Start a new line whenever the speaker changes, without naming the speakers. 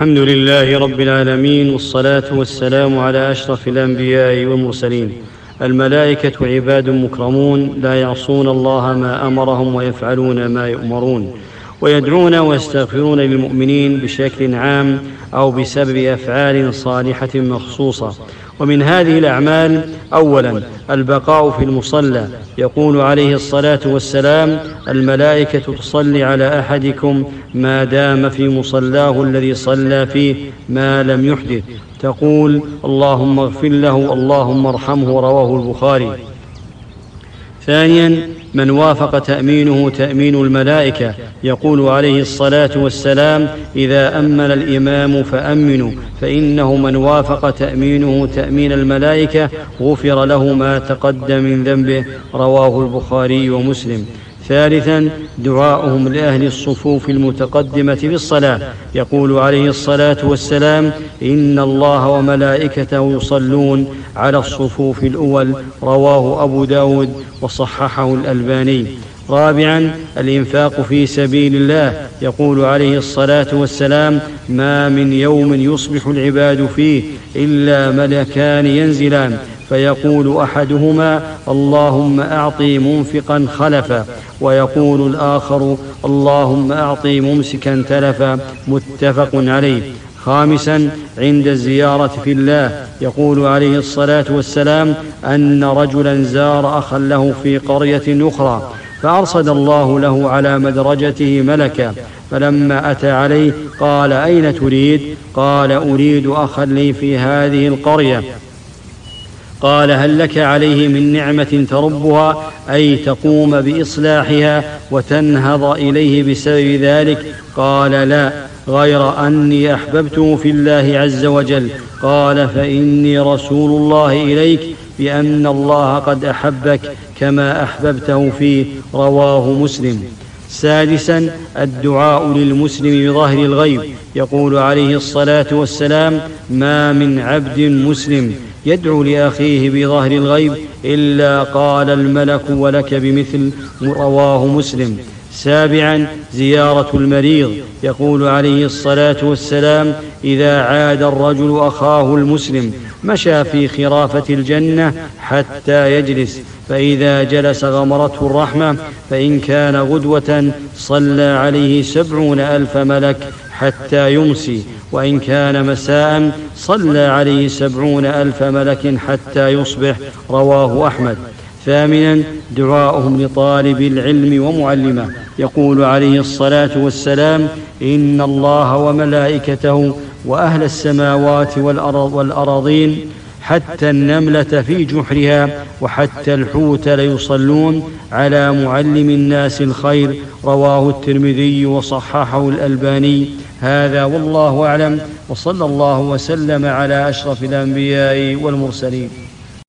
الحمد لله رب العالمين والصلاة والسلام على أشرف الأنبياء والمرسلين. الملائكة عباد مكرمون لا يعصون الله ما أمرهم ويفعلون ما يؤمرون. ويدعون ويستغفرون للمؤمنين بشكل عام أو بسبب أفعال صالحة مخصوصة. ومن هذه الأعمال أولا البقاء في المصلى. يقول عليه الصلاة والسلام الملائكة تصلي على أحدكم ما دام في مصلاه الذي صلى فيه ما لم يحدث. تقول اللهم اغفر له اللهم ارحمه رواه البخاري. ثانيا من وافق تأمينه تأمين الملائكة. يقول عليه الصلاة والسلام إذا أمن الإمام فأمنوا فإنه من وافق تأمينه تأمين الملائكة غفر له ما تقدم من ذنبه. رواه البخاري ومسلم. ثالثا دعاؤهم لأهل الصفوف المتقدمة في الصلاه يقول عليه الصلاة والسلام إن الله وملائكته يصلون على الصفوف الأول. رواه أبو داود وصححه الألباني. رابعا الإنفاق في سبيل الله. يقول عليه الصلاة والسلام ما من يوم يصبح العباد فيه إلا ملكان ينزلان فيقول أحدهما اللهم أعطي منفقا خلفا ويقول الآخر اللهم أعطي ممسكا تلفا متفق عليه. خامسا عند الزيارة في الله. يقول عليه الصلاة والسلام أن رجلا زار اخا له في قرية أخرى فأرصد الله له على مدرجته ملكا فلما أتى عليه قال أين تريد؟ قال أريد أخا لي في هذه القرية. قال هل لك عليه من نعمة تربها؟ أي تقوم بإصلاحها وتنهض إليه بسبب ذلك؟ قال لا غير أني أحببته في الله عز وجل. قال فإني رسول الله إليك. بأن الله قد أحبك كما أحببته فيه رواه مسلم. سادسا الدعاء للمسلم بظهر الغيب. يقول عليه الصلاة والسلام ما من عبد مسلم يدعو لأخيه بظهر الغيب إلا قال الملك ولك بمثل رواه مسلم. سابعا زيارة المريض. يقول عليه الصلاة والسلام إذا عاد الرجل أخاه المسلم مشى في خرافة الجنة حتى يجلس. فإذا جلس غمرته الرحمة فإن كان غدوة صلى عليه سبعون ألف ملك حتى يمسي. وإن كان مساء صلى عليه سبعون ألف ملك حتى يصبح. رواه أحمد. ثامنا دعاؤهم لطالب العلم ومعلمه. يقول عليه الصلاة والسلام إن الله وملائكته وأهل السماوات والأرض والأراضين حتى النملة في جحرها وحتى الحوت ليصلون على معلم الناس الخير. رواه الترمذي وصححه الألباني. هذا والله أعلم. وصلى الله وسلم على أشرف الأنبياء والمرسلين.